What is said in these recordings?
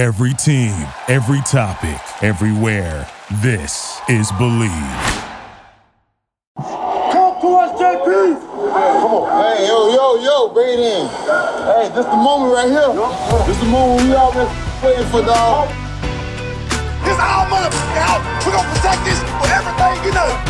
Every team, every topic, everywhere. This is Bleav. Talk to us, JP. Come on. Hey, yo, yo, yo, bring it in. Hey, this the moment right here. This the moment we all been waiting for, dog. This our motherfucking house. We're gonna protect this with everything you know.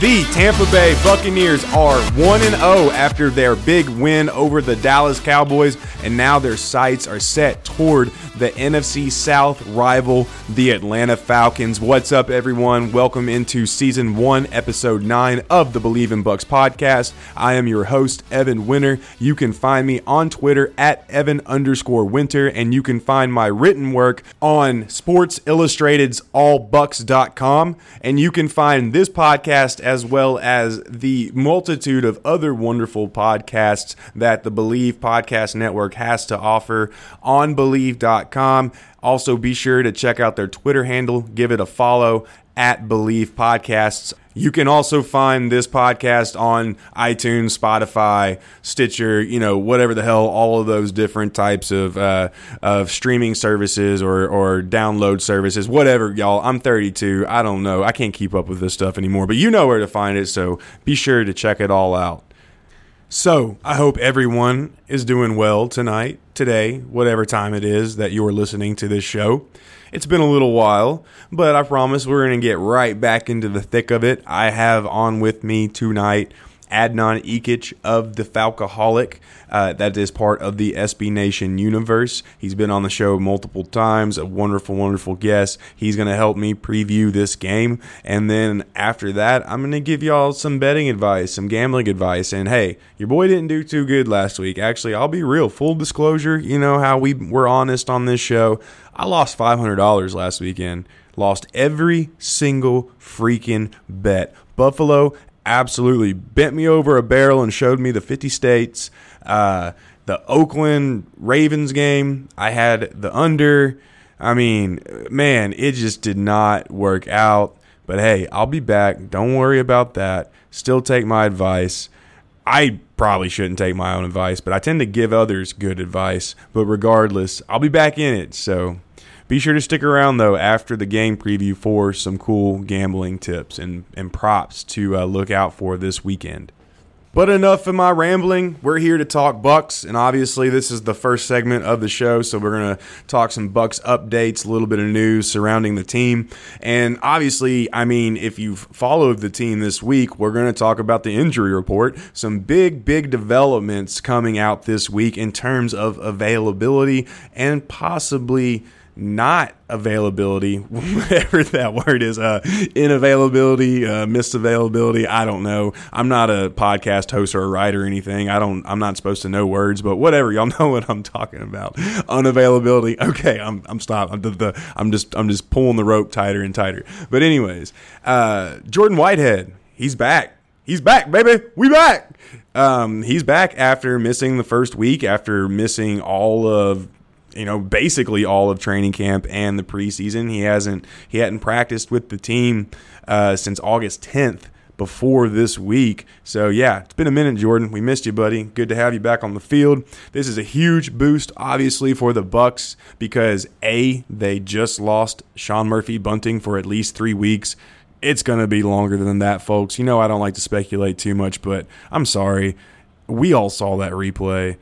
The Tampa Bay Buccaneers are 1 0 after their big win over the Dallas Cowboys, and now their sights are set toward the NFC South rival, the Atlanta Falcons. What's up, everyone? Welcome into season one, episode nine of the Bleav in Bucs podcast. I am your host, Evan Winter. You can find me on Twitter at Evan underscore Winter, and you can find my written work on Sports Illustrated's allbucs.com. And you can find this podcast as well as the multitude of other wonderful podcasts that the Bleav Podcast Network has to offer on Bleav.com. Also, be sure to check out their Twitter handle, give it a follow at Bleav Podcasts. You can also find this podcast on iTunes, Spotify, Stitcher, you know, whatever the hell, all of those different types of uh, of streaming services or or download services, whatever, y'all. I'm 32. I don't know. I can't keep up with this stuff anymore, but you know where to find it, so be sure to check it all out. So, I hope everyone is doing well tonight, today, whatever time it is that you're listening to this show. It's been a little while, but I promise we're going to get right back into the thick of it. I have on with me tonight Adnan Ikic of the Falcoholic. Uh, that is part of the SB Nation universe. He's been on the show multiple times, a wonderful, wonderful guest. He's going to help me preview this game. And then after that, I'm going to give y'all some betting advice, some gambling advice. And hey, your boy didn't do too good last week. Actually, I'll be real. Full disclosure, you know how we were honest on this show. I lost $500 last weekend. Lost every single freaking bet. Buffalo absolutely bent me over a barrel and showed me the 50 states. Uh, the Oakland Ravens game, I had the under. I mean, man, it just did not work out. But hey, I'll be back. Don't worry about that. Still take my advice. I probably shouldn't take my own advice, but I tend to give others good advice. But regardless, I'll be back in it. So be sure to stick around though after the game preview for some cool gambling tips and, and props to uh, look out for this weekend. But enough of my rambling. We're here to talk Bucs, and obviously this is the first segment of the show, so we're gonna talk some Bucs updates, a little bit of news surrounding the team, and obviously, I mean, if you've followed the team this week, we're gonna talk about the injury report. Some big, big developments coming out this week in terms of availability and possibly not availability, whatever that word is, uh, inavailability, uh, missed availability. I don't know. I'm not a podcast host or a writer or anything. I don't. I'm not supposed to know words, but whatever. Y'all know what I'm talking about. Unavailability. Okay, I'm. I'm stopped. I'm, the, the, I'm just. I'm just pulling the rope tighter and tighter. But anyways, uh, Jordan Whitehead. He's back. He's back, baby. We back. Um, he's back after missing the first week, after missing all of you know basically all of training camp and the preseason. He hasn't he hadn't practiced with the team uh, since August 10th before this week. So yeah, it's been a minute, Jordan. We missed you, buddy. Good to have you back on the field. This is a huge boost, obviously, for the Bucs because a they just lost Sean Murphy Bunting for at least three weeks. It's going to be longer than that, folks. You know I don't like to speculate too much, but I'm sorry. We all saw that replay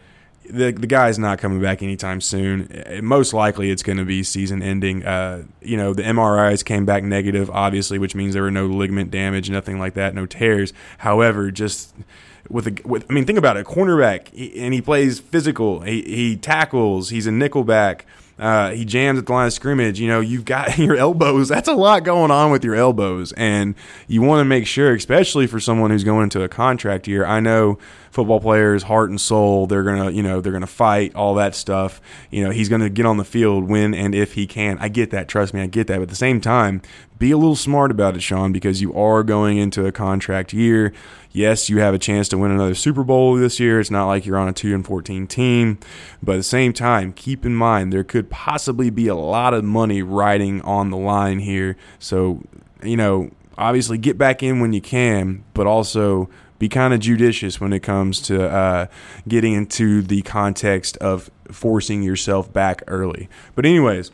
the the guy's not coming back anytime soon. Most likely, it's going to be season ending. Uh, you know, the MRIs came back negative, obviously, which means there were no ligament damage, nothing like that, no tears. However, just with a, with, I mean, think about it. Cornerback, he, and he plays physical. He he tackles. He's a nickelback. Uh, he jams at the line of scrimmage. You know, you've got your elbows. That's a lot going on with your elbows, and you want to make sure, especially for someone who's going into a contract year. I know football players, heart and soul. They're gonna, you know, they're gonna fight all that stuff. You know, he's gonna get on the field when and if he can. I get that. Trust me, I get that. But at the same time, be a little smart about it, Sean, because you are going into a contract year. Yes, you have a chance to win another Super Bowl this year. It's not like you're on a 2 and 14 team, but at the same time, keep in mind there could possibly be a lot of money riding on the line here. So, you know, obviously get back in when you can, but also be kind of judicious when it comes to uh, getting into the context of forcing yourself back early. But, anyways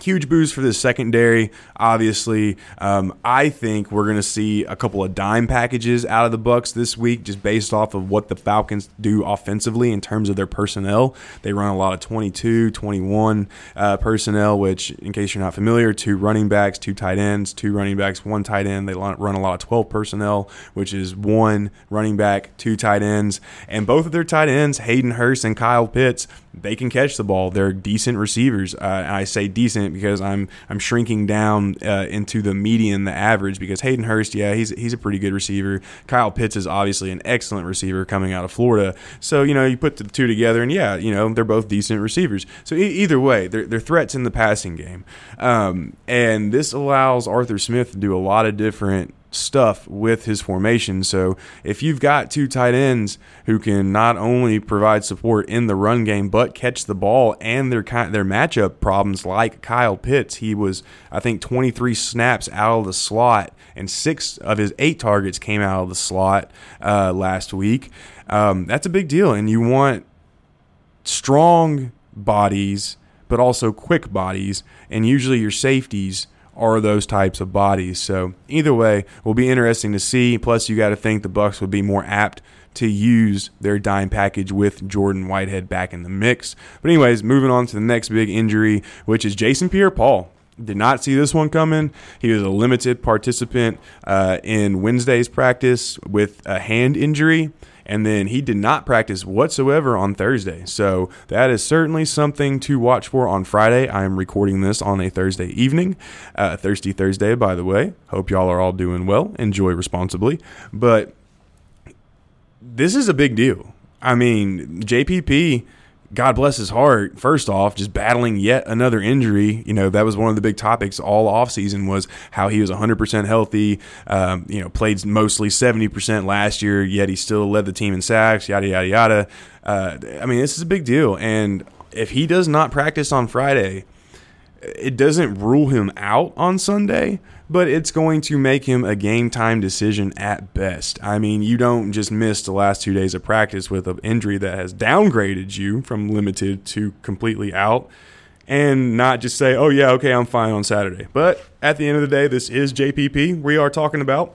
huge boost for the secondary. Obviously, um, I think we're going to see a couple of dime packages out of the Bucks this week, just based off of what the Falcons do offensively in terms of their personnel. They run a lot of 22, 21 uh, personnel, which, in case you're not familiar, two running backs, two tight ends, two running backs, one tight end. They run a lot of 12 personnel, which is one running back, two tight ends, and both of their tight ends, Hayden Hurst and Kyle Pitts, they can catch the ball. They're decent receivers. Uh, I say decent because I'm I'm shrinking down uh, into the median, the average. Because Hayden Hurst, yeah, he's he's a pretty good receiver. Kyle Pitts is obviously an excellent receiver coming out of Florida. So you know you put the two together, and yeah, you know they're both decent receivers. So e- either way, they're, they're threats in the passing game, um, and this allows Arthur Smith to do a lot of different stuff with his formation. So if you've got two tight ends who can not only provide support in the run game but catch the ball and their their matchup problems like Kyle Pitts, he was I think 23 snaps out of the slot and six of his eight targets came out of the slot uh, last week. Um, that's a big deal, and you want strong bodies but also quick bodies, and usually your safeties are those types of bodies. So either way, will be interesting to see. Plus, you got to think the Bucs would be more apt to use their dime package with Jordan Whitehead back in the mix. But anyways, moving on to the next big injury, which is Jason Pierre-Paul. Did not see this one coming. He was a limited participant uh, in Wednesday's practice with a hand injury and then he did not practice whatsoever on Thursday. So that is certainly something to watch for on Friday. I am recording this on a Thursday evening, uh, Thirsty Thursday, by the way. Hope y'all are all doing well. Enjoy responsibly. But this is a big deal. I mean, JPP God bless his heart, first off, just battling yet another injury. You know, that was one of the big topics all offseason was how he was 100% healthy, um, you know, played mostly 70% last year, yet he still led the team in sacks, yada, yada, yada. Uh, I mean, this is a big deal. And if he does not practice on Friday, it doesn't rule him out on Sunday, but it's going to make him a game time decision at best. I mean, you don't just miss the last two days of practice with an injury that has downgraded you from limited to completely out and not just say, oh, yeah, okay, I'm fine on Saturday. But at the end of the day, this is JPP we are talking about.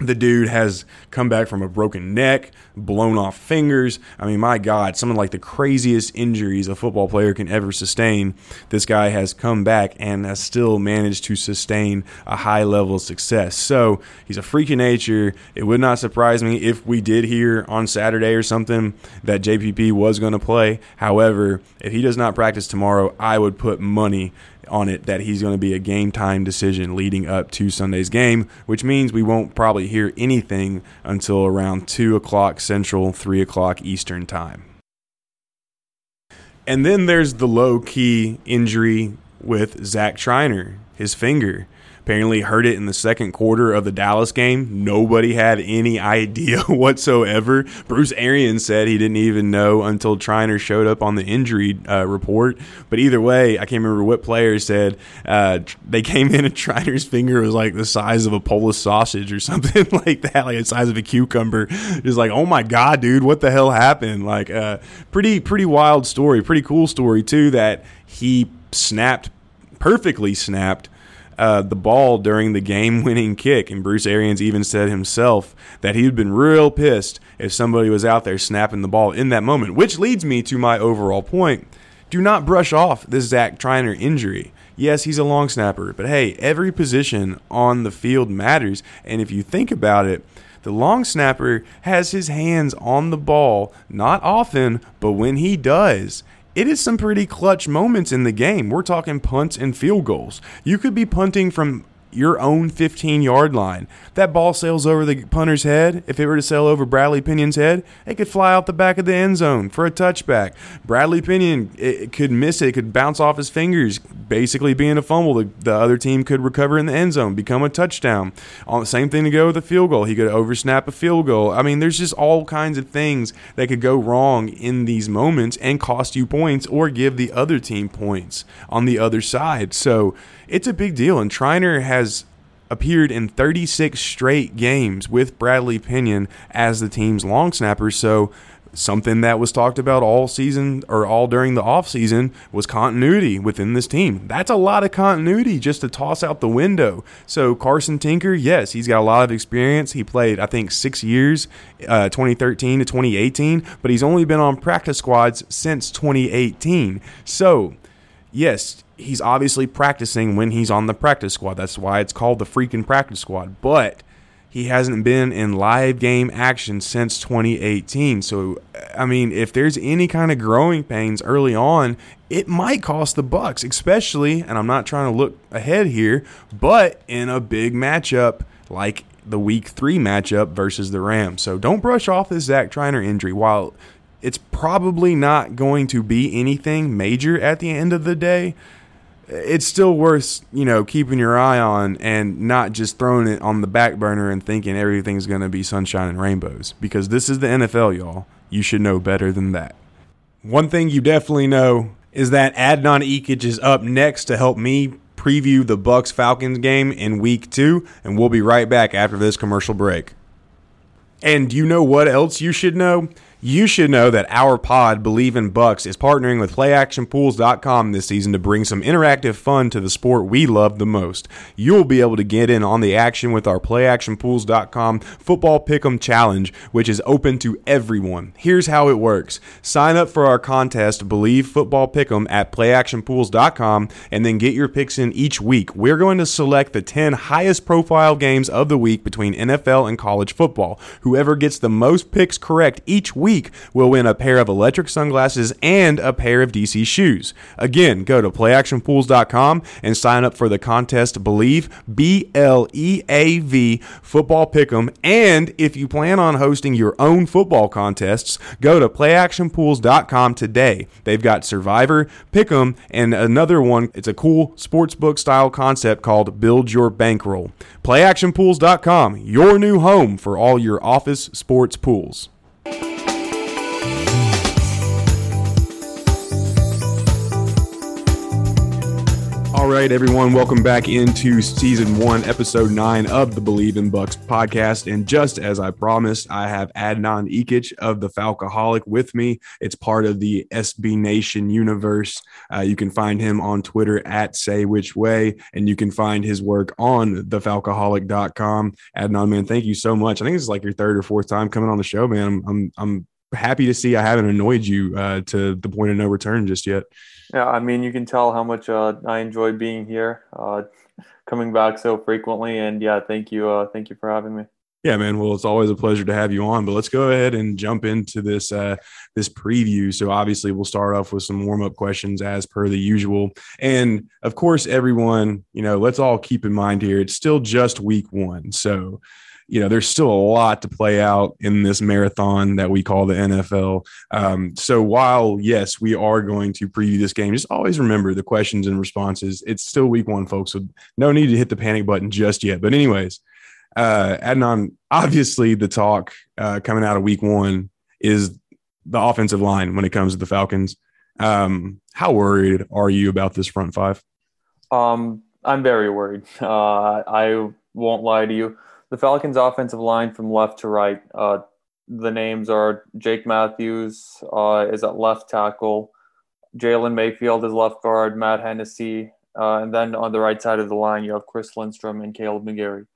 The dude has come back from a broken neck, blown off fingers. I mean, my God, some of like the craziest injuries a football player can ever sustain. This guy has come back and has still managed to sustain a high level of success. So he's a freak of nature. It would not surprise me if we did hear on Saturday or something that JPP was going to play. However, if he does not practice tomorrow, I would put money on it that he's going to be a game time decision leading up to Sunday's game, which means we won't probably hear anything until around 2 o'clock Central, 3 o'clock Eastern time. And then there's the low key injury with Zach Triner, his finger apparently heard it in the second quarter of the Dallas game. Nobody had any idea whatsoever. Bruce Arians said he didn't even know until Triner showed up on the injury uh, report. But either way, I can't remember what player said uh, they came in and Triner's finger was like the size of a Polish sausage or something like that, like the size of a cucumber. Just like, oh my god, dude, what the hell happened? Like, uh, pretty pretty wild story, pretty cool story too. That he snapped perfectly snapped uh, the ball during the game winning kick. And Bruce Arians even said himself that he'd been real pissed if somebody was out there snapping the ball in that moment, which leads me to my overall point. Do not brush off this Zach Triner injury. Yes, he's a long snapper, but hey, every position on the field matters. And if you think about it, the long snapper has his hands on the ball not often, but when he does, it is some pretty clutch moments in the game. We're talking punts and field goals. You could be punting from your own 15 yard line. That ball sails over the punter's head. If it were to sail over Bradley Pinion's head, it could fly out the back of the end zone for a touchback. Bradley Pinion it could miss it, it could bounce off his fingers, basically being a fumble. The, the other team could recover in the end zone, become a touchdown. On the same thing to go with a field goal. He could oversnap a field goal. I mean, there's just all kinds of things that could go wrong in these moments and cost you points or give the other team points on the other side. So it's a big deal. And Triner has appeared in 36 straight games with Bradley Pinion as the team's long snapper. So something that was talked about all season or all during the offseason was continuity within this team. That's a lot of continuity just to toss out the window. So Carson Tinker, yes, he's got a lot of experience. He played, I think, six years, uh, 2013 to 2018, but he's only been on practice squads since 2018. So, yes, he's obviously practicing when he's on the practice squad. That's why it's called the freaking practice squad. But he hasn't been in live game action since 2018. So, I mean, if there's any kind of growing pains early on, it might cost the Bucs, especially, and I'm not trying to look ahead here, but in a big matchup like the Week Three matchup versus the Rams. So don't brush off this Zach Triner injury. While it's probably not going to be anything major at the end of the day, it's still worth you know keeping your eye on and not just throwing it on the back burner and thinking everything's going to be sunshine and rainbows because this is the NFL, y'all. You should know better than that. One thing you definitely know is that Adnan Ikic is up next to help me preview the Bucs Falcons game in week 2 and we'll be right back after this commercial break. And you know what else you should know? You should know that our pod, Bleav in Bucs, is partnering with PlayActionPools.com this season to bring some interactive fun to the sport we love the most. You'll be able to get in on the action with our PlayActionPools.com Football Pick'em Challenge, which is open to everyone. Here's how it works: sign up for our contest, Bleav Football Pick'em, at PlayActionPools.com, and then get your picks in each week. We're going to select the 10 highest profile games of the week between NFL and college football. Whoever gets the most picks correct each week week will win a pair of electric sunglasses and a pair of DC shoes. Again, go to playactionpools.com and sign up for the contest Bleav, B L E A V, Football Pick'em. And if you plan on hosting your own football contests, go to playactionpools.com today. They've got Survivor, Pick'em, and another one. It's a cool sportsbook style concept called Build Your Bankroll. Playactionpools.com, your new home for all your office sports pools. All right, everyone, welcome back into season one, episode nine of the Bleav in Bucs podcast. And just as I promised, I have Adnan Ikic of the Falcoholic with me. It's part of the SB Nation universe. Uh, you can find him on Twitter at Say Which Way, and you can find his work on thefalcoholic.com. Adnan, man, thank you so much. I think this is like your third or fourth time coming on the show, man. I'm, I'm, I'm happy to see I haven't annoyed you uh, to the point of no return just yet. Yeah, I mean, you can tell how much uh, I enjoy being here, uh, coming back so frequently, and yeah, thank you, uh, thank you for having me. Yeah, man. Well, it's always a pleasure to have you on. But let's go ahead and jump into this uh, this preview. So obviously, we'll start off with some warm up questions as per the usual, and of course, everyone, you know, let's all keep in mind here it's still just week one, so you know, there's still a lot to play out in this marathon that we call the NFL. Um, so while yes, we are going to preview this game, just always remember the questions and responses. It's still week one, folks. So no need to hit the panic button just yet. But anyways, uh, Adnan, obviously the talk uh, coming out of week one is the offensive line when it comes to the Falcons. Um, how worried are you about this front five? Um, I'm very worried. Uh, I won't lie to you the Falcons' offensive line from left to right. Uh, the names are Jake Matthews uh, is at left tackle, Jalen Mayfield is left guard, Matt Hennessy, uh, and then on the right side of the line you have Chris Lindstrom and Kaleb McGary.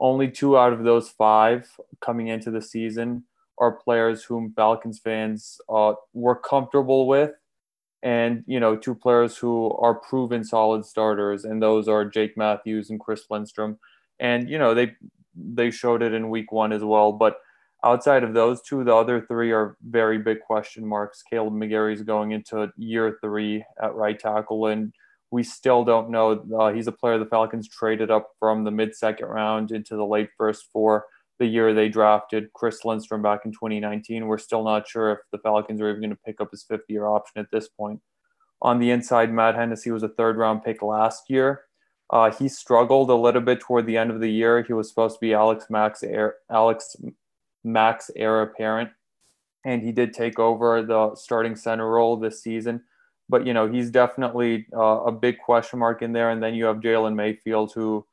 Only two out of those five coming into the season are players whom Falcons fans uh, were comfortable with, and you know two players who are proven solid starters, and those are Jake Matthews and Chris Lindstrom. And you know they they showed it in week one as well. But outside of those two, the other three are very big question marks. Kaleb McGary is going into year three at right tackle, and we still don't know. Uh, he's a player the Falcons traded up from the mid second round into the late first for the year they drafted Chris Lindstrom back in 2019. We're still not sure if the Falcons are even going to pick up his fifth year option at this point. On the inside, Matt Hennessy was a third round pick last year. Uh, he struggled a little bit toward the end of the year. He was supposed to be Alex Mack's heir, Alex Mack's heir apparent, and he did take over the starting center role this season. But you know he's definitely uh, a big question mark in there. And then you have Jalen Mayfield, who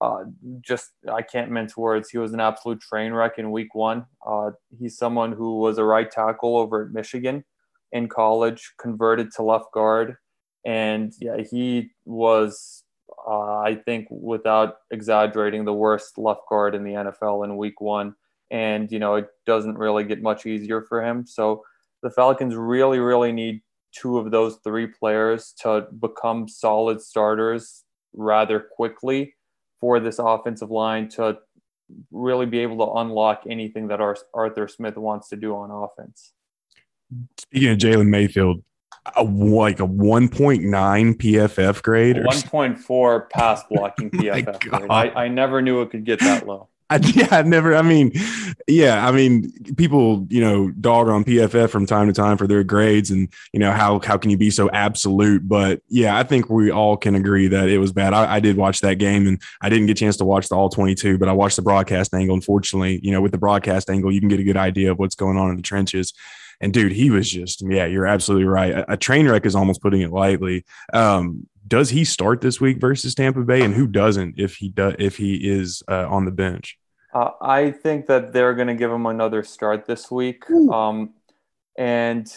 uh, just I can't mince words. He was an absolute train wreck in week one. Uh, he's someone who was a right tackle over at Michigan in college, converted to left guard, and yeah, he was, uh, I think, without exaggerating, the worst left guard in the NFL in week one. And you know, it doesn't really get much easier for him. So the Falcons really, really need two of those three players to become solid starters rather quickly for this offensive line to really be able to unlock anything that Arthur Smith wants to do on offense. Speaking of Jalen Mayfield, a, like a 1.9 PFF grade, 1.4 pass blocking oh PFF grade. I, I never knew it could get that low. I, yeah, I never. I mean, yeah, I mean, people, you know, dog on PFF from time to time for their grades, and you know how how can you be so absolute? But yeah, I think we all can agree that it was bad. I, I did watch that game, and I didn't get a chance to watch the all twenty two, but I watched the broadcast angle. Unfortunately, you know, with the broadcast angle, you can get a good idea of what's going on in the trenches. And dude, he was just yeah, you're absolutely right. A, a train wreck is almost putting it lightly. Um, does he start this week versus Tampa Bay, and who doesn't if he does if he is uh, on the bench? Uh, I think that they're going to give him another start this week, um, and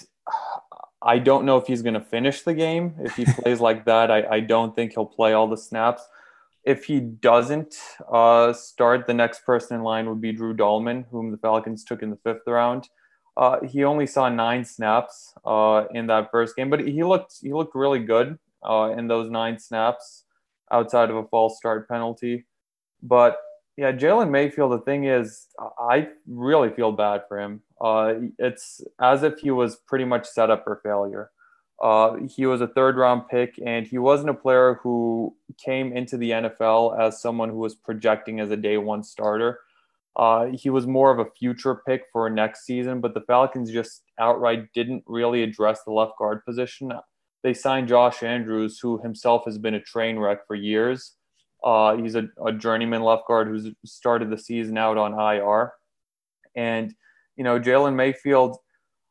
I don't know if he's going to finish the game. If he plays like that, I, I, don't think he'll play all the snaps. If he doesn't uh, start, the next person in line would be Drew Dalman, whom the Falcons took in the fifth round. Uh, he only saw nine snaps uh, in that first game, but he looked he looked really good uh, in those nine snaps outside of a false start penalty. But yeah, Jalen Mayfield. The thing is, I really feel bad for him. Uh, it's as if he was pretty much set up for failure. Uh, he was a third round pick, and he wasn't a player who came into the NFL as someone who was projecting as a day one starter. Uh, he was more of a future pick for next season, but the Falcons just outright didn't really address the left guard position. They signed Josh Andrews, who himself has been a train wreck for years. Uh, he's a, a, journeyman left guard who's started the season out on IR. And, you know, Jalen Mayfield,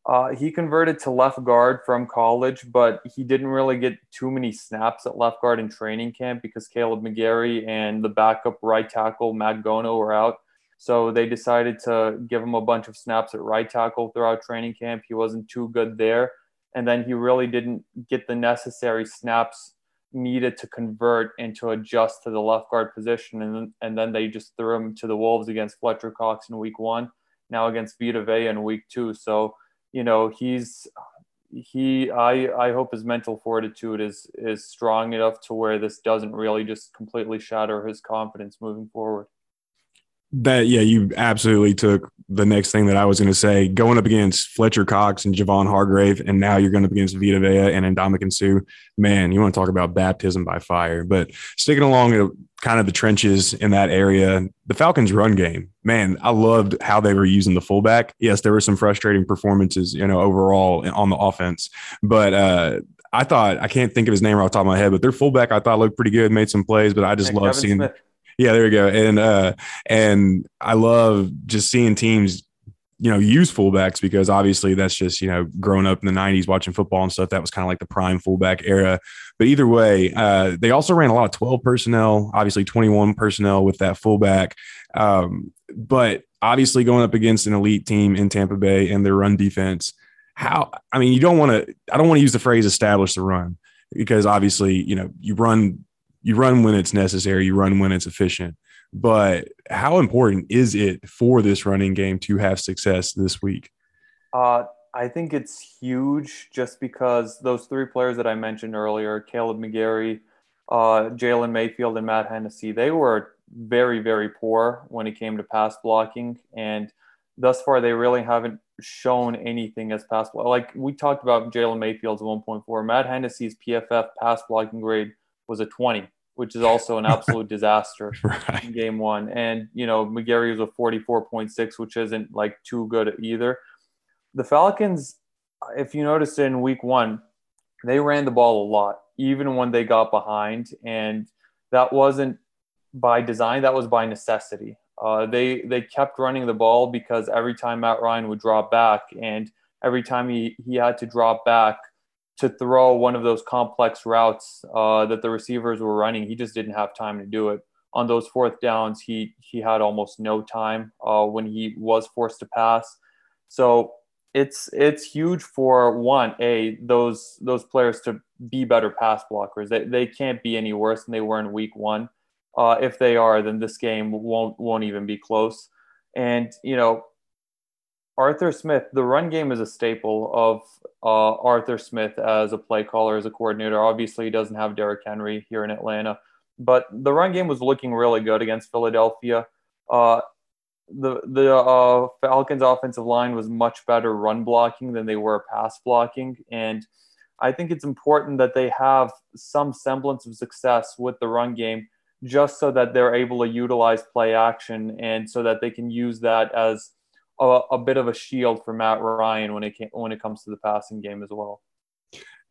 uh, he converted to left guard from college, but he didn't really get too many snaps at left guard in training camp because Kaleb McGary and the backup right tackle, Matt Gono, were out. So they decided to give him a bunch of snaps at right tackle throughout training camp. He wasn't too good there. And then he really didn't get the necessary snaps needed to convert and to adjust to the left guard position. And, and then they just threw him to the Wolves against Fletcher Cox in week one, now against Vita Vea in week two. So, you know, he's he I I hope his mental fortitude is is strong enough to where this doesn't really just completely shatter his confidence moving forward. That yeah, you absolutely took the next thing that I was going to say. Going up against Fletcher Cox and Javon Hargrave, and now you're going up against Vita Vea and Ndamukong Suh. Man, you want to talk about baptism by fire. But sticking along kind of the trenches in that area, the Falcons' run game. Man, I loved how they were using the fullback. Yes, there were some frustrating performances, you know, overall on the offense, but uh, I thought I can't think of his name right off the top of my head, but their fullback I thought looked pretty good, made some plays, but I just love seeing. Smith. Yeah, there we go. And uh, and I love just seeing teams, you know, use fullbacks because obviously that's just you know growing up in the '90s watching football and stuff. That was kind of like the prime fullback era. But either way, uh, they also ran a lot of 12 personnel, obviously 21 personnel with that fullback. Um, but obviously going up against an elite team in Tampa Bay and their run defense, how I mean, you don't want to. I don't want to use the phrase "establish the run" because obviously, you know, you run you run when it's necessary, you run when it's efficient. But how important is it for this running game to have success this week? Uh, I think it's huge just because those three players that I mentioned earlier Kaleb McGary, uh, Jalen Mayfield, and Matt Hennessy, they were very, very poor when it came to pass blocking. And thus far, they really haven't shown anything as pass block. Like we talked about Jalen Mayfield's 1.4, Matt Hennessy's PFF pass blocking grade was a 20, which is also an absolute disaster right. in game one. And, you know, McGary was a 44.6, which isn't like too good either. The Falcons, if you noticed in week one, they ran the ball a lot, even when they got behind. And that wasn't by design, that was by necessity. Uh, they they kept running the ball because every time Matt Ryan would drop back, and every time he, he had to drop back, to throw one of those complex routes uh, that the receivers were running. He just didn't have time to do it. on those fourth downs, he he had almost no time uh, when he was forced to pass. So it's it's huge for one a those those players to be better pass blockers. They they can't be any worse than they were in week one. Uh, if they are, then this game won't won't even be close. And you know, Arthur Smith, the run game is a staple of uh, Arthur Smith as a play caller, as a coordinator. Obviously, he doesn't have Derrick Henry here in Atlanta, but the run game was looking really good against Philadelphia. Uh, the the uh, Falcons' offensive line was much better run blocking than they were pass blocking, and I think it's important that they have some semblance of success with the run game, just so that they're able to utilize play action and so that they can use that as a, a bit of a shield for Matt Ryan when it came, when it comes to the passing game as well.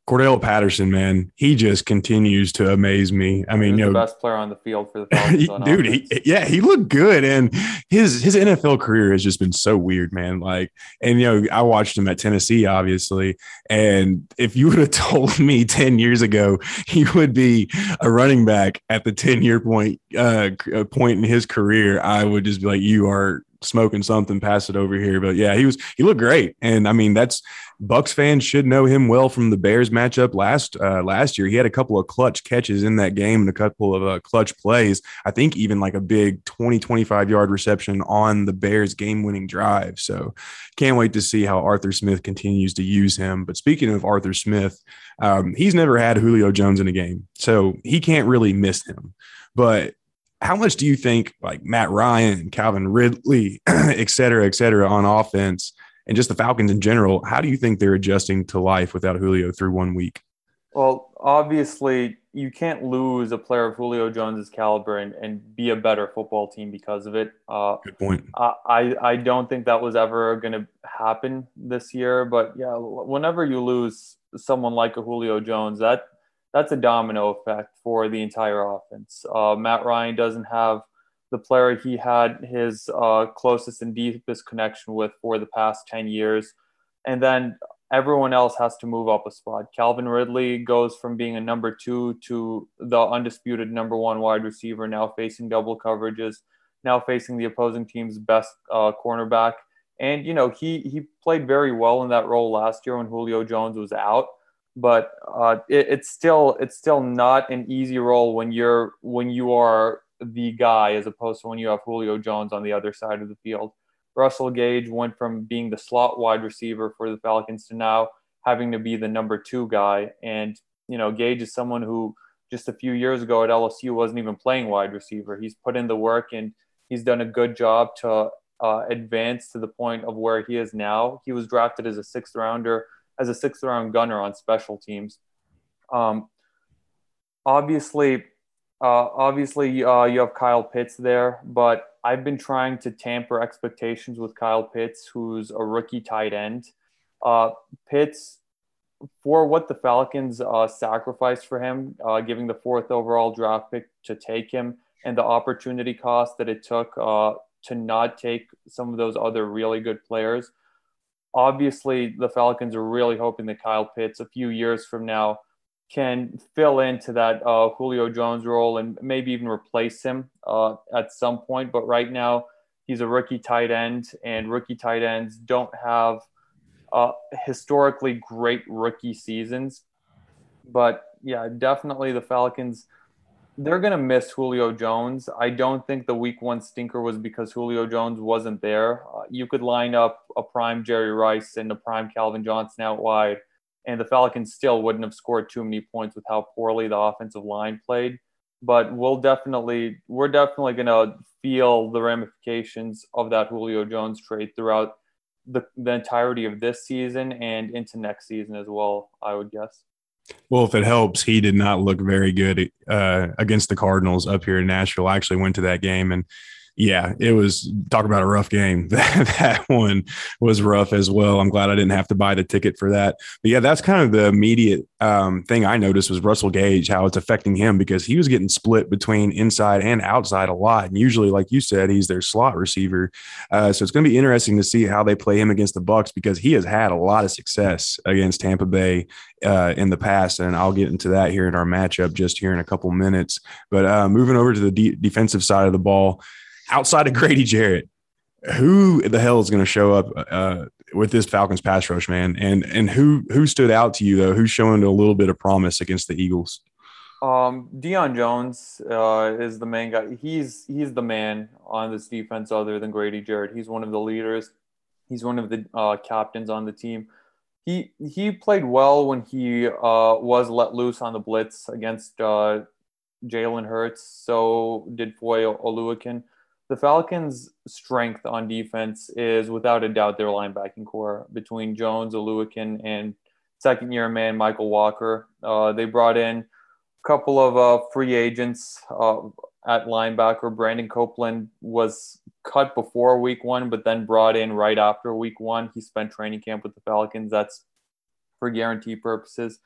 Cordarrelle Patterson, man, he just continues to amaze me. I mean, you know, the best player on the field for the Falcons dude. He, yeah, he looked good, and his his NFL career has just been so weird, man. Like, and you know, I watched him at Tennessee, obviously, and if you would have told me ten years ago he would be a running back at the ten year point uh, uh, point in his career, I would just be like, you are smoking something, pass it over here. But yeah, he was he looked great, and I mean that's Bucs fans should know him well from the Bears matchup last uh, last year. He had a couple of clutch catches in that game and a couple of uh, clutch plays. I think even like a big 20 25 yard reception on the Bears game winning drive. So can't wait to see how Arthur Smith continues to use him. But speaking of Arthur Smith, um, he's never had Julio Jones in a game, so he can't really miss him. But how much do you think like Matt Ryan, Calvin Ridley, et cetera, et cetera, on offense and just the Falcons in general, how do you think they're adjusting to life without Julio through one week? Well, obviously, you can't lose a player of Julio Jones's caliber and, and be a better football team because of it. Uh, Good point. I, I don't think that was ever going to happen this year. But yeah, whenever you lose someone like a Julio Jones, that that's a domino effect for the entire offense. Uh, Matt Ryan doesn't have the player he had his uh, closest and deepest connection with for the past 10 years. And then everyone else has to move up a spot. Calvin Ridley goes from being a number two to the undisputed number one wide receiver, now facing double coverages, now facing the opposing team's best uh, cornerback. And, you know, he, he played very well in that role last year when Julio Jones was out but uh, it, it's still it's still not an easy role when you're when you are the guy as opposed to when you have Julio Jones on the other side of the field. Russell Gage went from being the slot wide receiver for the Falcons to now having to be the number two guy. And you know, Gage is someone who just a few years ago at LSU wasn't even playing wide receiver. He's put in the work and he's done a good job to uh, advance to the point of where he is now. He was drafted as a sixth rounder as a sixth round gunner on special teams. Um, obviously, uh, obviously uh, you have Kyle Pitts there, but I've been trying to tamper expectations with Kyle Pitts, who's a rookie tight end. Uh, Pitts, for what the Falcons uh, sacrificed for him, uh, giving the fourth overall draft pick to take him, and the opportunity cost that it took uh, to not take some of those other really good players obviously the Falcons are really hoping that Kyle Pitts a few years from now can fill into that uh, Julio Jones role and maybe even replace him uh, at some point. But right now, he's a rookie tight end, and rookie tight ends don't have uh, historically great rookie seasons. But yeah, definitely the Falcons they're going to miss Julio Jones. I don't think the week one stinker was because Julio Jones wasn't there. Uh, you could line up a prime Jerry Rice and a prime Calvin Johnson out wide, and the Falcons still wouldn't have scored too many points with how poorly the offensive line played. But we'll definitely, we're definitely going to feel the ramifications of that Julio Jones trade throughout the, the entirety of this season and into next season as well, I would guess. Well, if it helps, he did not look very good uh, against the Cardinals up here in Nashville. I actually went to that game, and Yeah, it was talk about a rough game. That one was rough as well. I'm glad I didn't have to buy the ticket for that. But yeah, that's kind of the immediate um, thing I noticed was Russell Gage, how it's affecting him because he was getting split between inside and outside a lot. And usually, like you said, he's their slot receiver. Uh, so it's going to be interesting to see how they play him against the Bucs because he has had a lot of success against Tampa Bay uh, in the past, and I'll get into that here in our matchup just here in a couple minutes. But uh, moving over to the de- defensive side of the ball outside of Grady Jarrett, who the hell is going to show up uh, with this Falcons pass rush, man? And and who who stood out to you though? Who's showing a little bit of promise against the Eagles? Um, Deion Jones uh, is the main guy. He's he's the man on this defense, other than Grady Jarrett. He's one of the leaders. He's one of the uh, captains on the team. He he played well when he uh, was let loose on the blitz against uh, Jalen Hurts. So did Foye Oluokun the Falcons' strength on defense is without a doubt their linebacking corps between Jones, Oluokun, and second year man Mykal Walker. Uh, they brought in a couple of uh, free agents uh, at linebacker. Brandon Copeland was cut before week one, but then brought in right after week one. He spent training camp with the Falcons. That's for guarantee purposes.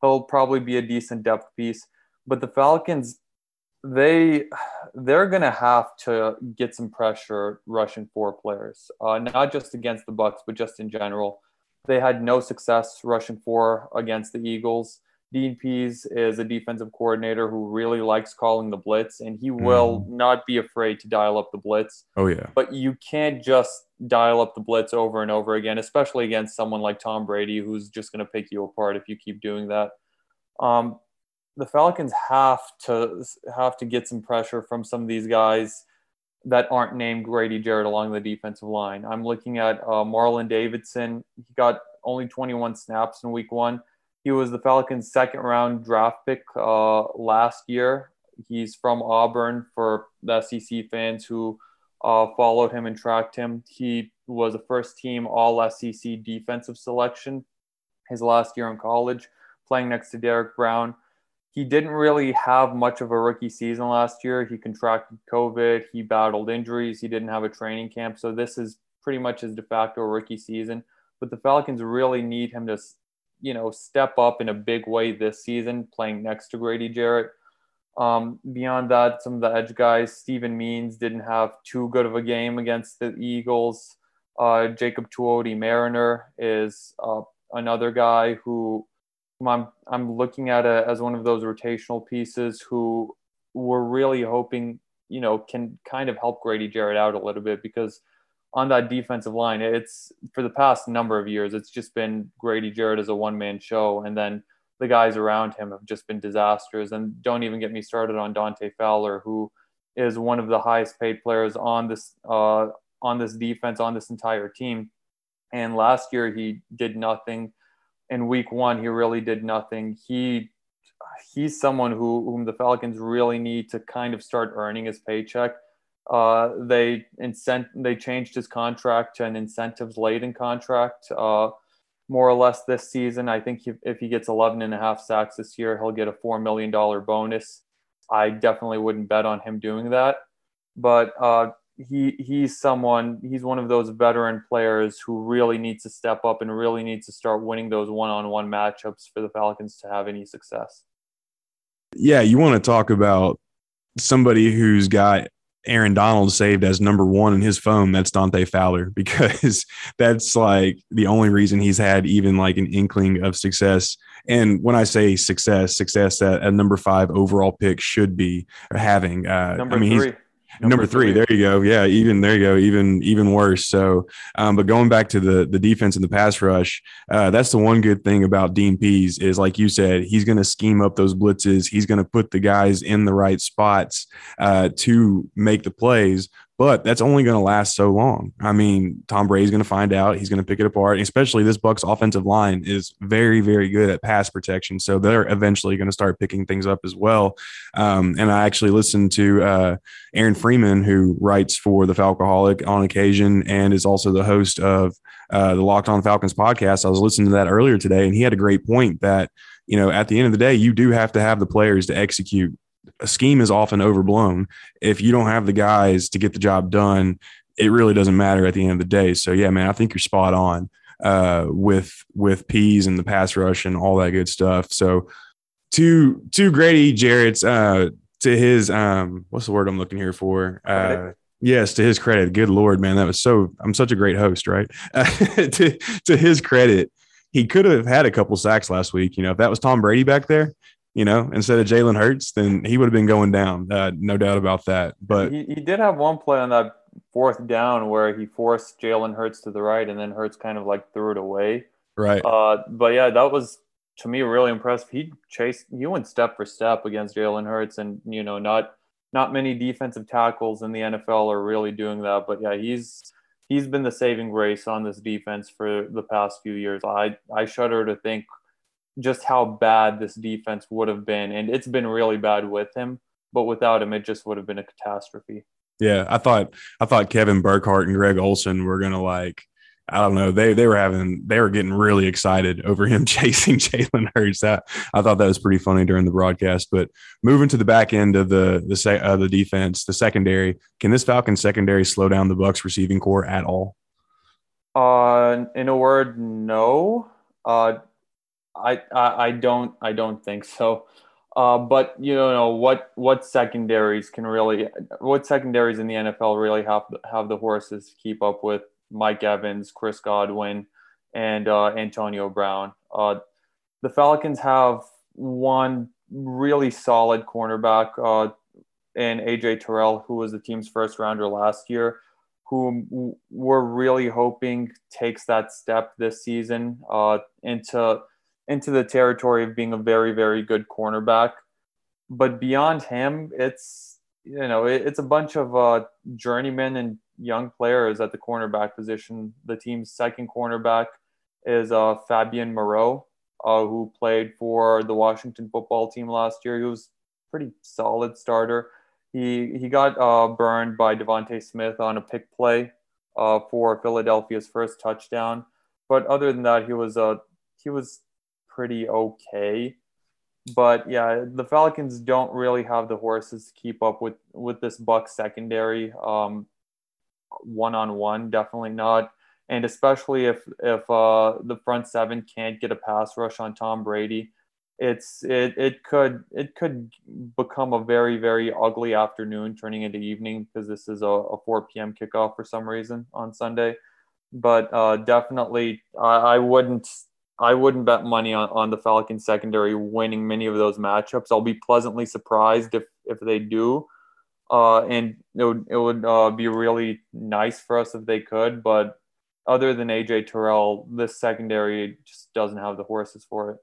He'll probably be a decent depth piece. But the Falcons they they're going to have to get some pressure rushing four players, uh, not just against the Bucs, but just in general. They had no success rushing four against the Eagles. Dean Pees is a defensive coordinator who really likes calling the blitz, and he will mm. not be afraid to dial up the blitz. Oh yeah, but you can't just dial up the blitz over and over again, especially against someone like Tom Brady, who's just going to pick you apart if you keep doing that. Um, the Falcons have to have to get some pressure from some of these guys that aren't named Grady Jarrett along the defensive line. I'm looking at uh, Marlon Davidson. He got only 21 snaps in Week One. He was the Falcons' second round draft pick uh, last year. He's from Auburn for the SEC fans who uh, followed him and tracked him. He was a first team All SEC defensive selection his last year in college, playing next to Derrick Brown he didn't really have much of a rookie season last year. He contracted COVID, he battled injuries, he didn't have a training camp. So this is pretty much his de facto rookie season. But the Falcons really need him to, you know, step up in a big way this season, playing next to Grady Jarrett. Um, beyond that, some of the edge guys, Steven Means didn't have too good of a game against the Eagles. Uh, Jacob Tuioti Mariner is uh, another guy who I'm I'm looking at it as one of those rotational pieces who we're really hoping you know can kind of help Grady Jarrett out a little bit because on that defensive line, it's for the past number of years, it's just been Grady Jarrett as a one man show, and then the guys around him have just been disasters. And don't even get me started on Dante Fowler, who is one of the highest paid players on this uh, on this defense on this entire team. And last year he did nothing in week one, he really did nothing. He he's someone who whom the Falcons really need to kind of start earning his paycheck. Uh, they incent they changed his contract to an incentives laden contract. Uh, more or less this season. I think if, if he gets 11 and a half sacks this year, he'll get a $4 million bonus. I definitely wouldn't bet on him doing that. But uh, he he's someone he's one of those veteran players who really needs to step up and really needs to start winning those one-on-one matchups for the Falcons to have any success. Yeah, you want to talk about somebody who's got Aaron Donald saved as number one in his phone, that's Dante Fowler, because that's like the only reason he's had even like an inkling of success. And when I say success, success that a number five overall pick should be having. Uh, number I mean, three. Number, number three. three. There you go. Yeah, even there you go. Even even worse. So, um, but going back to the the defense and the pass rush, uh, that's the one good thing about Dean Pees is like you said, he's going to scheme up those blitzes. He's going to put the guys in the right spots uh, to make the plays but that's only going to last so long. I mean, Tom Brady's going to find out. He's going to pick it apart. Especially this Bucs offensive line is very, very good at pass protection. So they're eventually going to start picking things up as well. Um, and I actually listened to uh, Aaron Freeman, who writes for the Falcoholic on occasion and is also the host of uh, the Locked On Falcons podcast. I was listening to that earlier today, and he had a great point that you know at the end of the day, you do have to have the players to execute a scheme is often overblown. If you don't have the guys to get the job done, it really doesn't matter at the end of the day. So yeah, man, I think you're spot on uh, with with Pees and the pass rush and all that good stuff. So to to Grady Jarrett's uh, to his um, what's the word I'm looking here for? Uh, yes, to his credit, good lord, man, that was so. I'm such a great host, right? To to his credit, he could have had a couple sacks last week. You know, if that was Tom Brady back there, you know, instead of Jalen Hurts, then he would have been going down. Uh, no doubt about that. But he, he did have one play on that fourth down where he forced Jalen Hurts to the right, and then Hurts kind of like threw it away. Right. Uh, but yeah, that was to me really impressive. He chased, he went step for step against Jalen Hurts, and you know, not not many defensive tackles in the NFL are really doing that. But yeah, he's he's been the saving grace on this defense for the past few years. I I shudder to think just how bad this defense would have been, and it's been really bad with him. But without him, it just would have been a catastrophe. Yeah, I thought I thought Kevin Burkhardt and Greg Olsen were gonna like I don't know they they were having they were getting really excited over him chasing Jalen Hurts. That I thought that was pretty funny during the broadcast. But moving to the back end of the the uh, the defense, the secondary, can this Falcon secondary slow down the Bucs receiving corps at all? Uh, in a word, no. Uh, I, I don't I don't think so. Uh, but you know what what secondaries can really what secondaries in the NFL really have have the horses to keep up with Mike Evans, Chris Godwin, and uh, Antonio Brown. Uh, the Falcons have one really solid cornerback uh, in AJ Terrell, who was the team's first rounder last year, who we're really hoping takes that step this season uh, into into the territory of being a very, very good cornerback. But beyond him, it's you know it, it's a bunch of uh, journeymen and young players at the cornerback position. The team's second cornerback is uh, Fabian Moreau, uh, who played for the Washington football team last year. He was pretty solid starter. He he got uh, burned by DeVonta Smith on a pick play uh, for Philadelphia's first touchdown. But other than that, he was uh, he was pretty okay. But yeah, the Falcons don't really have the horses to keep up with with this Buc secondary. One on one, definitely not. And especially if if uh, the front seven can't get a pass rush on Tom Brady, it's it it could it could become a very very ugly afternoon turning into evening because this is a, a 4 p.m. kickoff for some reason on Sunday. But uh, definitely, I, I wouldn't I wouldn't bet money on, on the Falcons secondary winning many of those matchups. I'll be pleasantly surprised if if they do. Uh, and it would it would uh, be really nice for us if they could, but other than AJ Terrell, this secondary just doesn't have the horses for it.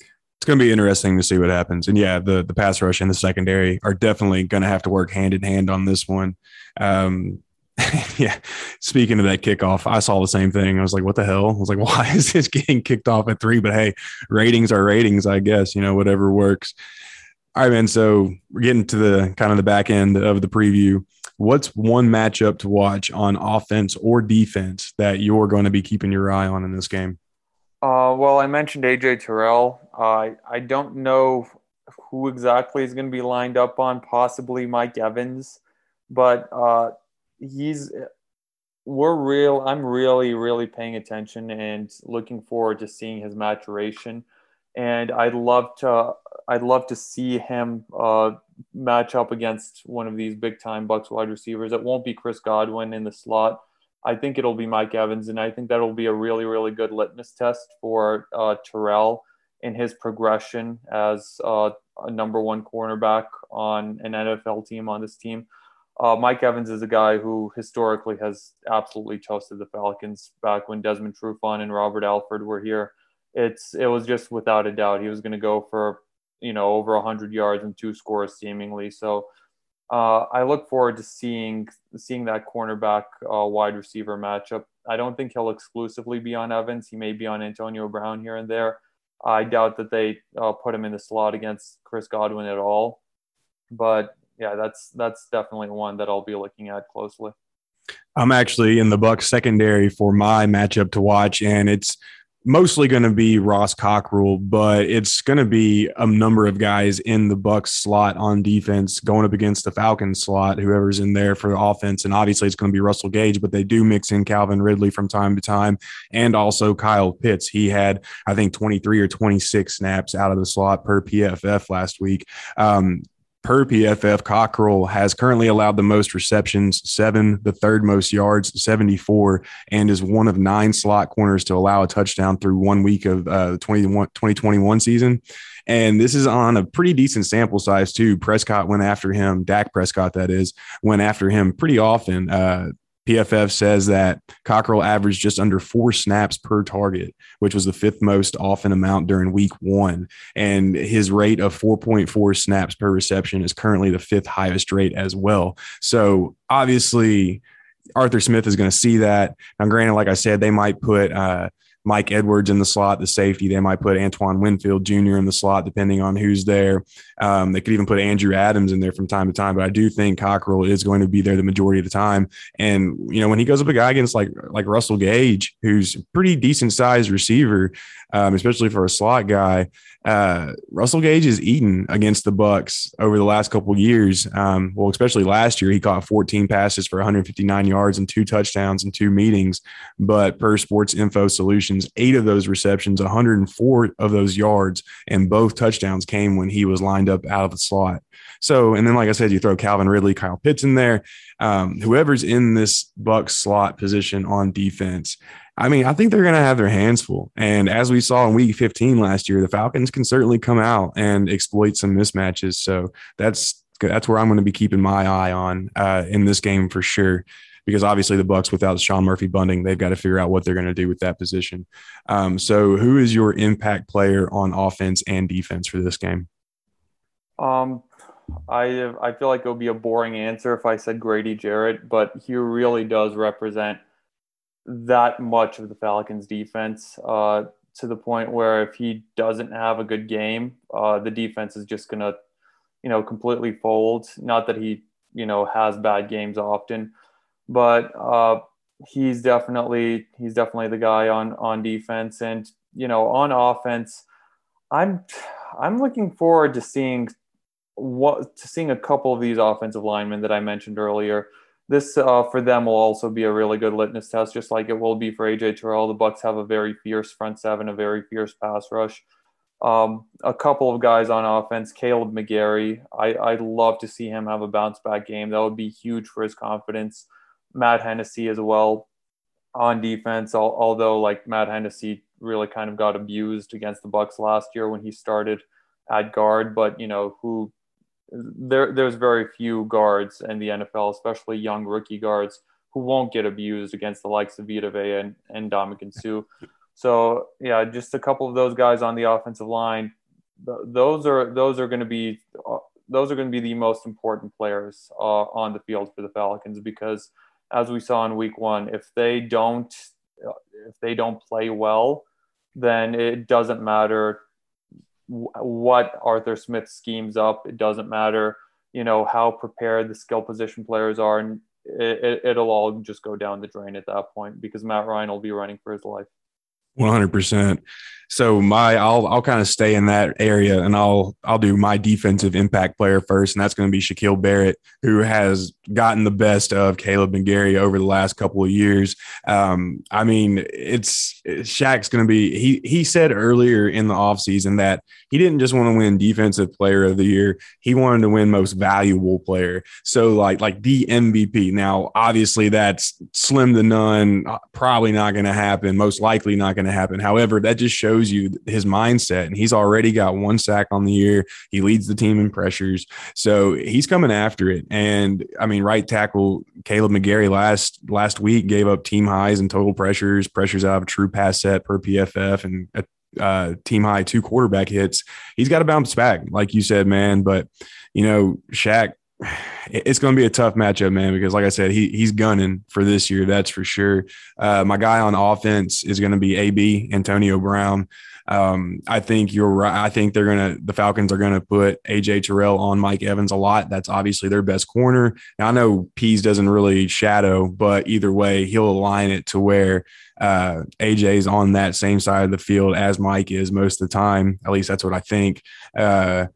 It's going to be interesting to see what happens. And yeah, the the pass rush and the secondary are definitely going to have to work hand in hand on this one. Um, yeah. Speaking of that kickoff, I saw the same thing. I was like, what the hell? I was like, why is this getting kicked off at three? But hey, ratings are ratings, I guess, you know, whatever works. All right, man. So we're getting to the kind of the back end of the preview. What's one matchup to watch on offense or defense that you're going to be keeping your eye on in this game? Uh, well, I mentioned AJ Terrell. Uh, I don't know who exactly is going to be lined up on, possibly Mike Evans, but uh, he's we're real i'm really really paying attention and looking forward to seeing his maturation. And i'd love to i'd love to see him uh, match up against one of these big time Bucs wide receivers. It won't be chris godwin in the slot. I think it'll be mike evans and i think that'll be a really really good litmus test for uh, terrell in his progression as uh, a number one cornerback on an nfl team on this team uh, Mike Evans is a guy who historically has absolutely toasted the Falcons back when Desmond Trufant and Robert Alford were here. It's it was just without a doubt he was going to go for you know over 100 yards and two scores seemingly. So uh, I look forward to seeing seeing that cornerback uh, wide receiver matchup. I don't think he'll exclusively be on Evans. He may be on Antonio Brown here and there. I doubt that they uh, put him in the slot against Chris Godwin at all. But yeah, that's that's definitely one that I'll be looking at closely. I'm actually in the Bucs secondary for my matchup to watch, and it's mostly going to be Ross Cockrell, but it's going to be a number of guys in the Bucs slot on defense going up against the Falcons slot, whoever's in there for the offense. And obviously it's going to be Russell Gage, but they do mix in Calvin Ridley from time to time and also Kyle Pitts. He had, I think, 23 or 26 snaps out of the slot per PFF last week. Um, per PFF, Cockrell has currently allowed the most receptions, seven, the third most yards, 74, and is one of nine slot corners to allow a touchdown through one week of uh, the 2021 season. And this is on a pretty decent sample size, too. Prescott went after him, Dak Prescott, that is, went after him pretty often. Uh, PFF says that Cockrell averaged just under four snaps per target, which was the fifth most often amount during week one. And his rate of 4.4 snaps per reception is currently the fifth highest rate as well. So obviously, Arthur Smith is going to see that. Now, granted, like I said, they might put uh, Mike Edwards in the slot, the safety. They might put Antoine Winfield Jr. in the slot, depending on who's there. Um, they could even put Andrew Adams in there from time to time. But I do think Cockrell is going to be there the majority of the time. And you know, when he goes up a guy against like like Russell Gage, who's a pretty decent sized receiver, um, especially for a slot guy, uh, Russell Gage is eaten against the Bucs over the last couple years. Um, well, especially last year, he caught 14 passes for 159 yards and two touchdowns and two meetings. But per Sports Info Solutions, eight of those receptions, 104 of those yards, and both touchdowns came when he was lined up out of the slot. So, and then like I said, you throw Calvin Ridley, Kyle Pitts in there. Um, whoever's in this Bucs slot position on defense, I mean, I think they're going to have their hands full. And as we saw in week 15 last year, the Falcons can certainly come out and exploit some mismatches. So that's that's where I'm going to be keeping my eye on uh, in this game for sure. Because obviously the Bucs without Sean Murphy Bunting, they've got to figure out what they're going to do with that position. Um, so, who is your impact player on offense and defense for this game? Um, I I feel like it would be a boring answer if I said Grady Jarrett, but he really does represent – that much of the Falcons defense uh, to the point where if he doesn't have a good game, uh, the defense is just going to, you know, completely fold. Not that he, you know, has bad games often, but uh, he's definitely he's definitely the guy on on defense and you know on offense. I'm I'm looking forward to seeing what to seeing a couple of these offensive linemen that I mentioned earlier this uh, for them will also be a really good litmus test, just like it will be for AJ Terrell. The Bucs have a very fierce front seven, a very fierce pass rush. Um, a couple of guys on offense, Kaleb McGary. I, I'd love to see him have a bounce back game. That would be huge for his confidence. Matt Hennessy as well on defense, although like Matt Hennessy really kind of got abused against the Bucs last year when he started at guard, but you know who there there's very few guards in the NFL, especially young rookie guards, who won't get abused against the likes of Vita Vea and, and Ndamukong Suh. So yeah, just a couple of those guys on the offensive line. Those are those are going to be uh, those are going to be the most important players uh, on the field for the Falcons because, as we saw in Week One, if they don't uh, if they don't play well, then it doesn't matter what Arthur Smith schemes up. It doesn't matter, you know, how prepared the skill position players are, and it, it, it'll all just go down the drain at that point because Matt Ryan will be running for his life. One hundred percent. So my I'll I'll kind of stay in that area and I'll I'll do my defensive impact player first, and that's going to be Shaquille Barrett, who has gotten the best of Kaleb McGary over the last couple of years. Um, I mean, it's Shaq's going to be he he said earlier in the offseason that he didn't just want to win defensive player of the year, he wanted to win most valuable player. So like like the MVP. Now, obviously that's slim to none, probably not going to happen, most likely not going to happen. However, that just shows you his mindset. And he's already got one sack on the year. He leads the team in pressures. So he's coming after it. And I mean, right tackle Kaleb McGary last last week gave up team highs and total pressures, pressures out of true pass set per PFF and a uh, team high two quarterback hits. He's got to bounce back, like you said, man. But you know, Shaq it's going to be a tough matchup, man, because like I said, he he's gunning for this year. That's for sure. Uh, my guy on offense is going to be AB Antonio Brown. Um, I think you're right. I think they're gonna the Falcons are gonna put AJ Terrell on Mike Evans a lot. That's obviously their best corner. Now I know Pees doesn't really shadow, but either way, he'll align it to where uh, AJ's on that same side of the field as Mike is most of the time. At least that's what I think. Uh,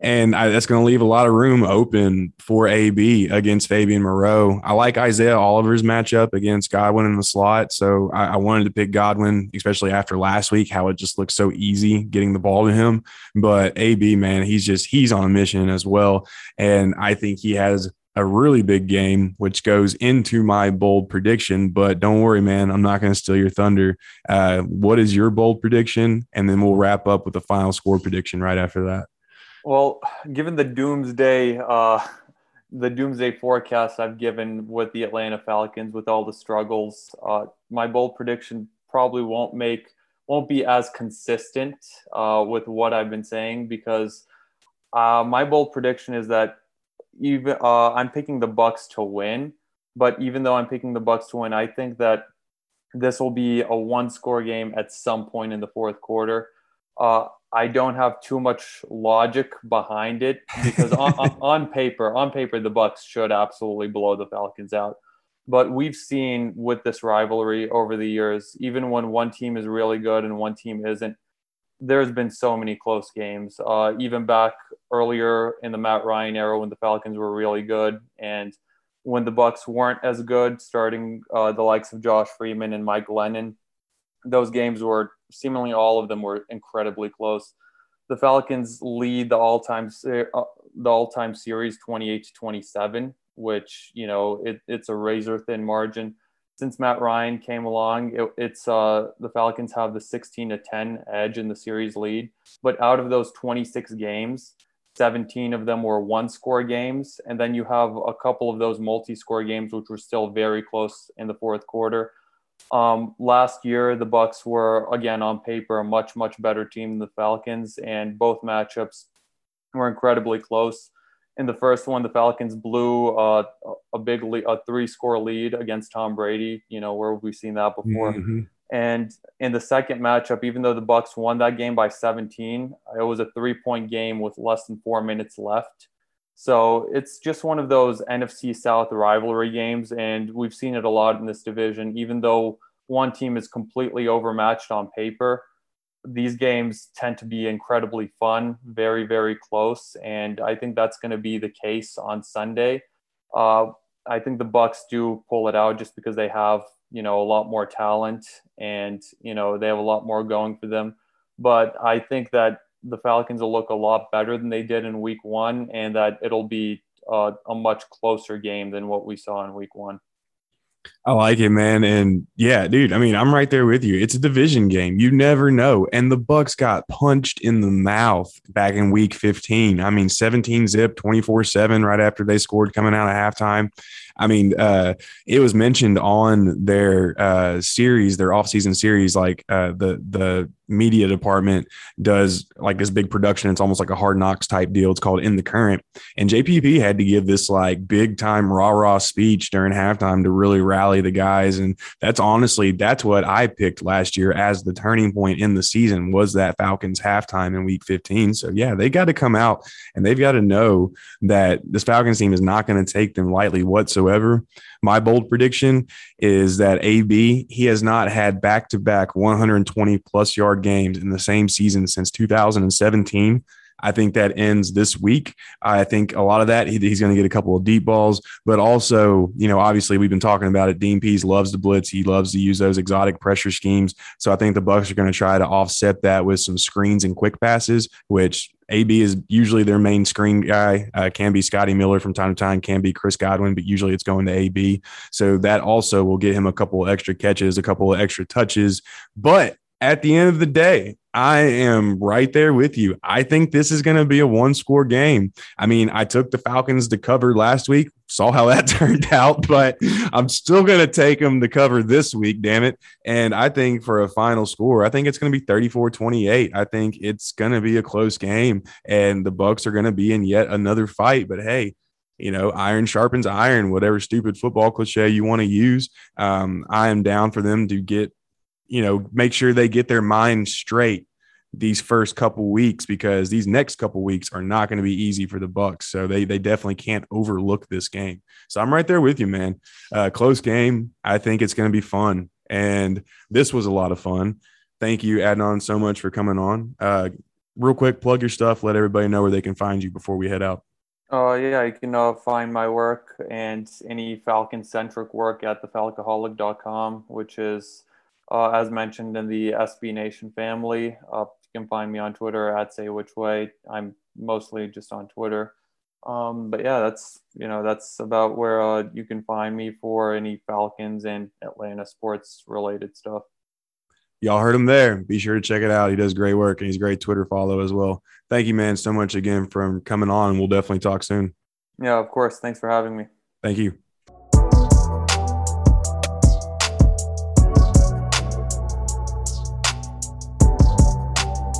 and I, that's going to leave a lot of room open for AB against Fabian Moreau. I like Isaiah Oliver's matchup against Godwin in the slot. So I, I, wanted to pick Godwin, especially after last week, how it just looked so easy getting the ball to him. But AB, man, he's just, he's on a mission as well. And I think he has a really big game, which goes into my bold prediction. But don't worry, man, I'm not going to steal your thunder. Uh, what is your bold prediction? And then we'll wrap up with the final score prediction right after that. Well, given the doomsday, uh, the doomsday forecast I've given with the Atlanta Falcons, with all the struggles, uh, my bold prediction probably won't make won't be as consistent uh, with what I've been saying because uh, my bold prediction is that even uh, I'm picking the Bucs to win, but even though I'm picking the Bucs to win, I think that this will be a one-score game at some point in the fourth quarter. Uh, I don't have too much logic behind it because on, on, on, paper, on paper, the Bucs should absolutely blow the Falcons out. But we've seen with this rivalry over the years, even when one team is really good and one team isn't, there's been so many close games. Uh, even back earlier in the Matt Ryan era, when the Falcons were really good, and when the Bucs weren't as good, starting uh, the likes of Josh Freeman and Mike Glennon, those games were seemingly all of them were incredibly close. The Falcons lead the all-time uh, the all-time series 28 to 27, which you know it, it's a razor thin margin. Since Matt Ryan came along, it, it's uh, the Falcons have the 16 to 10 edge in the series lead. But out of those 26 games, 17 of them were one-score games, and then you have a couple of those multi-score games, which were still very close in the fourth quarter. Um, last year, the Bucs were again on paper a much much better team than the Falcons, and both matchups were incredibly close. In the first one, the Falcons blew uh, a big le- a three score lead against Tom Brady. You know where we've we seen that before? Mm-hmm. And in the second matchup, even though the Bucs won that game by 17, it was a three point game with less than four minutes left. So it's just one of those NFC South rivalry games, and we've seen it a lot in this division. Even though one team is completely overmatched on paper, these games tend to be incredibly fun, very, very close, and I think that's going to be the case on Sunday. Uh, I think the Bucs do pull it out just because they have you know a lot more talent and you know they have a lot more going for them. But I think that the Falcons will look a lot better than they did in week one, and that it'll be uh, a much closer game than what we saw in week one. I like it, man. And yeah, dude, I mean, I'm right there with you. It's a division game. You never know. And the Bucs got punched in the mouth back in week 15. I mean, 17 zip, 24 7 right after they scored coming out of halftime. I mean, uh, it was mentioned on their uh, series, their offseason series, like uh, the the media department does like this big production. It's almost like a hard knocks type deal. It's called In the Current. And JPP had to give this like big time rah rah speech during halftime to really rally the guys. And that's honestly, that's what I picked last year as the turning point in the season was that Falcons halftime in week 15. So yeah, they got to come out and they've got to know that this Falcons team is not going to take them lightly whatsoever. However, my bold prediction is that AB, he has not had back to back 120 plus yard games in the same season since 2017. I think that ends this week. I think a lot of that he, he's going to get a couple of deep balls, but also, you know, obviously we've been talking about it. Dean Pees loves the blitz. He loves to use those exotic pressure schemes. So I think the Bucs are going to try to offset that with some screens and quick passes, which AB is usually their main screen guy. Uh, can be Scotty Miller from time to time, can be Chris Godwin, but usually it's going to AB. So that also will get him a couple extra catches, a couple extra touches. But at the end of the day, I am right there with you. I think this is going to be a one score game. I mean, I took the Falcons to cover last week, saw how that turned out, but I'm still going to take them to cover this week, damn it. And I think for a final score, I think it's going to be 34 28. I think it's going to be a close game, and the Bucs are going to be in yet another fight. But hey, you know, iron sharpens iron, whatever stupid football cliche you want to use. Um, I am down for them to get you know, make sure they get their mind straight these first couple weeks because these next couple weeks are not going to be easy for the Bucs. So they they definitely can't overlook this game. So I'm right there with you, man. Uh, close game. I think it's going to be fun, and this was a lot of fun. Thank you, Adnan, so much for coming on. Uh, real quick, plug your stuff. Let everybody know where they can find you before we head out. Uh, yeah, you can uh, find my work and any Falcon centric work at thefalcoholic.com, which is, uh, as mentioned in the SB Nation family. Uh, you can find me on Twitter at Say Which Way. I'm mostly just on Twitter. Um, but yeah, that's you know that's about where uh, you can find me for any Falcons and Atlanta sports related stuff. Y'all heard him there. Be sure to check it out. He does great work and he's a great Twitter follow as well. Thank you, man, so much again for coming on. We'll definitely talk soon. Yeah, of course. Thanks for having me. Thank you.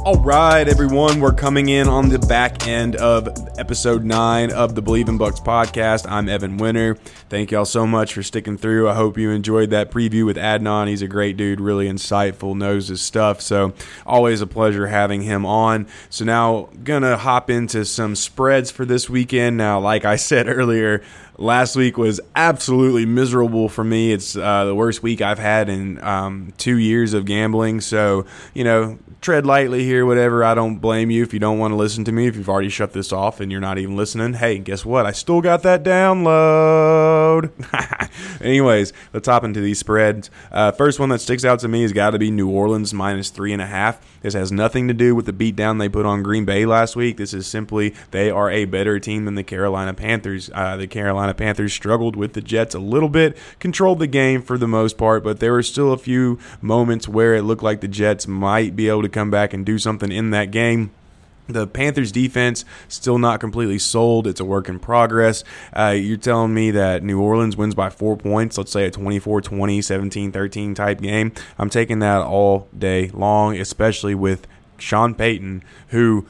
All right, everyone, we're coming in on the back end of episode nine of the Bleav in Bucs podcast. I'm Evan Winter. Thank y'all so much for sticking through. I hope you enjoyed that preview with Adnan. He's a great dude, really insightful, knows his stuff. So, always a pleasure having him on. So, now gonna hop into some spreads for this weekend. Now, like I said earlier, last week was absolutely miserable for me. It's uh, the worst week I've had in um, two years of gambling. So, you know, tread lightly here, whatever. I don't blame you if you don't want to listen to me. If you've already shut this off and you're not even listening, hey, guess what? I still got that download. Anyways, let's hop into these spreads. Uh, first one that sticks out to me has got to be New Orleans minus three and a half. This has nothing to do with the beatdown they put on Green Bay last week. This is simply they are a better team than the Carolina Panthers. Uh, the Carolina Panthers struggled with the Jets a little bit, controlled the game for the most part, but there were still a few moments where it looked like the Jets might be able to come back and do something in that game. The Panthers defense still not completely sold. It's a work in progress. Uh, you're telling me that New Orleans wins by four points, let's say a 24 20, 17 13 type game. I'm taking that all day long, especially with Sean Payton, who,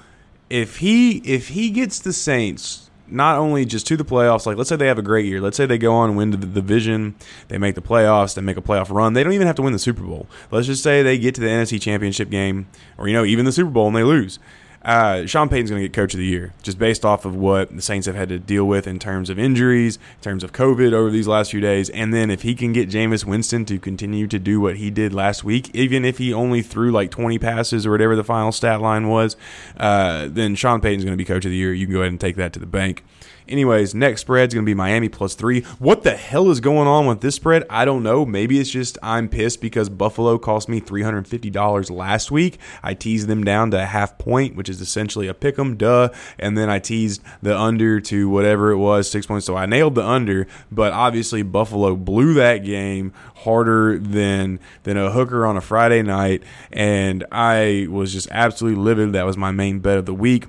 if he if he gets the Saints not only just to the playoffs, like let's say they have a great year. Let's say they go on and win the division, they make the playoffs, they make a playoff run. They don't even have to win the Super Bowl. Let's just say they get to the NFC Championship game, or you know even the Super Bowl and they lose uh, Sean Payton's going to get Coach of the Year just based off of what the Saints have had to deal with in terms of injuries, in terms of COVID over these last few days, and then if he can get Jameis Winston to continue to do what he did last week, even if he only threw like 20 passes or whatever the final stat line was, uh, then Sean Payton's going to be Coach of the Year. You can go ahead and take that to the bank. Anyways, next spread is going to be Miami plus three. What the hell is going on with this spread? I don't know. Maybe it's just I'm pissed because Buffalo cost me $350 last week. I teased them down to a half point, which is essentially a pick 'em, duh. And then I teased the under to whatever it was, six points. So I nailed the under, but obviously Buffalo blew that game harder than than a hooker on a Friday night, and I was just absolutely livid. That was my main bet of the week.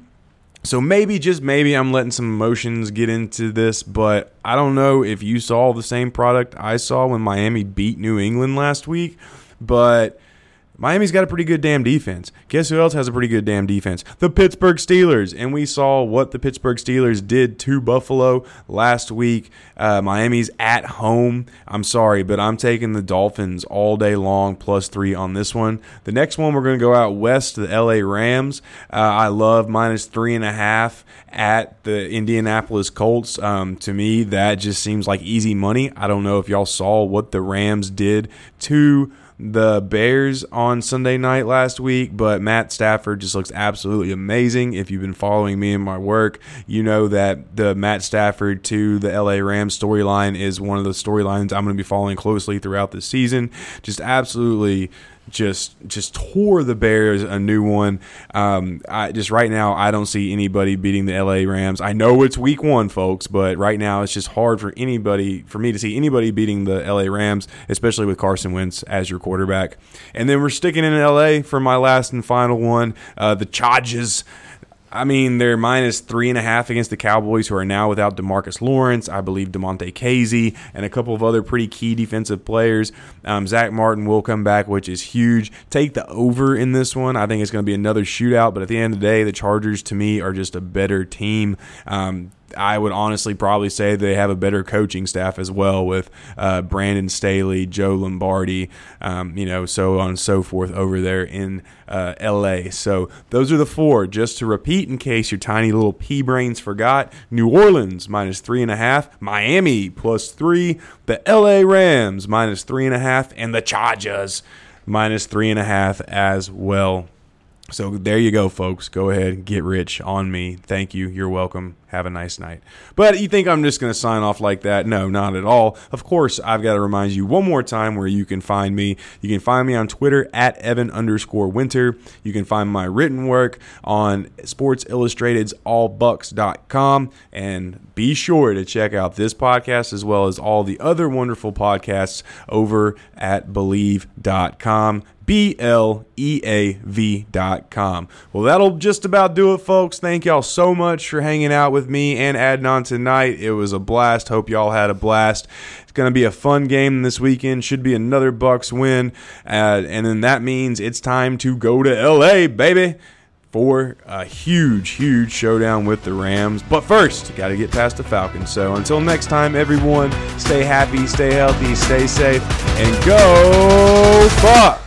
So maybe, just maybe, I'm letting some emotions get into this, but I don't know if you saw the same product I saw when Miami beat New England last week, but Miami's got a pretty good damn defense. Guess who else has a pretty good damn defense? The Pittsburgh Steelers. And we saw what the Pittsburgh Steelers did to Buffalo last week. Uh, Miami's at home. I'm sorry, but I'm taking the Dolphins all day long, plus three on this one. The next one, we're going to go out west to the LA Rams. Uh, I love minus three and a half at the Indianapolis Colts. Um, to me, that just seems like easy money. I don't know if y'all saw what the Rams did to the Bears on Sunday night last week, but Matt Stafford just looks absolutely amazing. If you've been following me and my work, you know that the Matt Stafford to the LA Rams storyline is one of the storylines I'm going to be following closely throughout the season. Just absolutely just just tore the Bears a new one. Um, I just right now I don't see anybody beating the LA Rams. I know it's week one, folks, but right now it's just hard for anybody for me to see anybody beating the LA Rams, especially with Carson Wentz as your quarterback. And then we're sticking in LA for my last and final one, uh, the Chargers. I mean, they're minus three and a half against the Cowboys, who are now without Demarcus Lawrence, I believe Damontae Kazee, and a couple of other pretty key defensive players. Um, Zack Martin will come back, which is huge. Take the over in this one. I think it's going to be another shootout, but at the end of the day, the Chargers to me are just a better team. Um, I would honestly probably say they have a better coaching staff as well with uh, Brandon Staley, Joe Lombardi, um, you know, so on and so forth over there in uh, LA. So those are the four. Just to repeat, in case your tiny little pea brains forgot New Orleans minus three and a half, Miami plus three, the LA Rams minus three and a half, and the Chargers minus three and a half as well. So there you go, folks. Go ahead, get rich on me. Thank you. You're welcome. Have a nice night. But you think I'm just going to sign off like that? No, not at all. Of course, I've got to remind you one more time where you can find me. You can find me on Twitter at Evan underscore Winter. You can find my written work on Sports Illustrated's allbucs.com. And be sure to check out this podcast as well as all the other wonderful podcasts over at Bleav.com. B L E A V dot com. Well, that'll just about do it, folks. Thank y'all so much for hanging out with me and Adnan tonight. It was a blast. Hope y'all had a blast. It's going to be a fun game this weekend. Should be another Bucs win. Uh, and then that means it's time to go to LA, baby for a huge, huge showdown with the Rams. But first, got to get past the Falcons. So until next time, everyone, stay happy, stay healthy, stay safe, and go Bucs!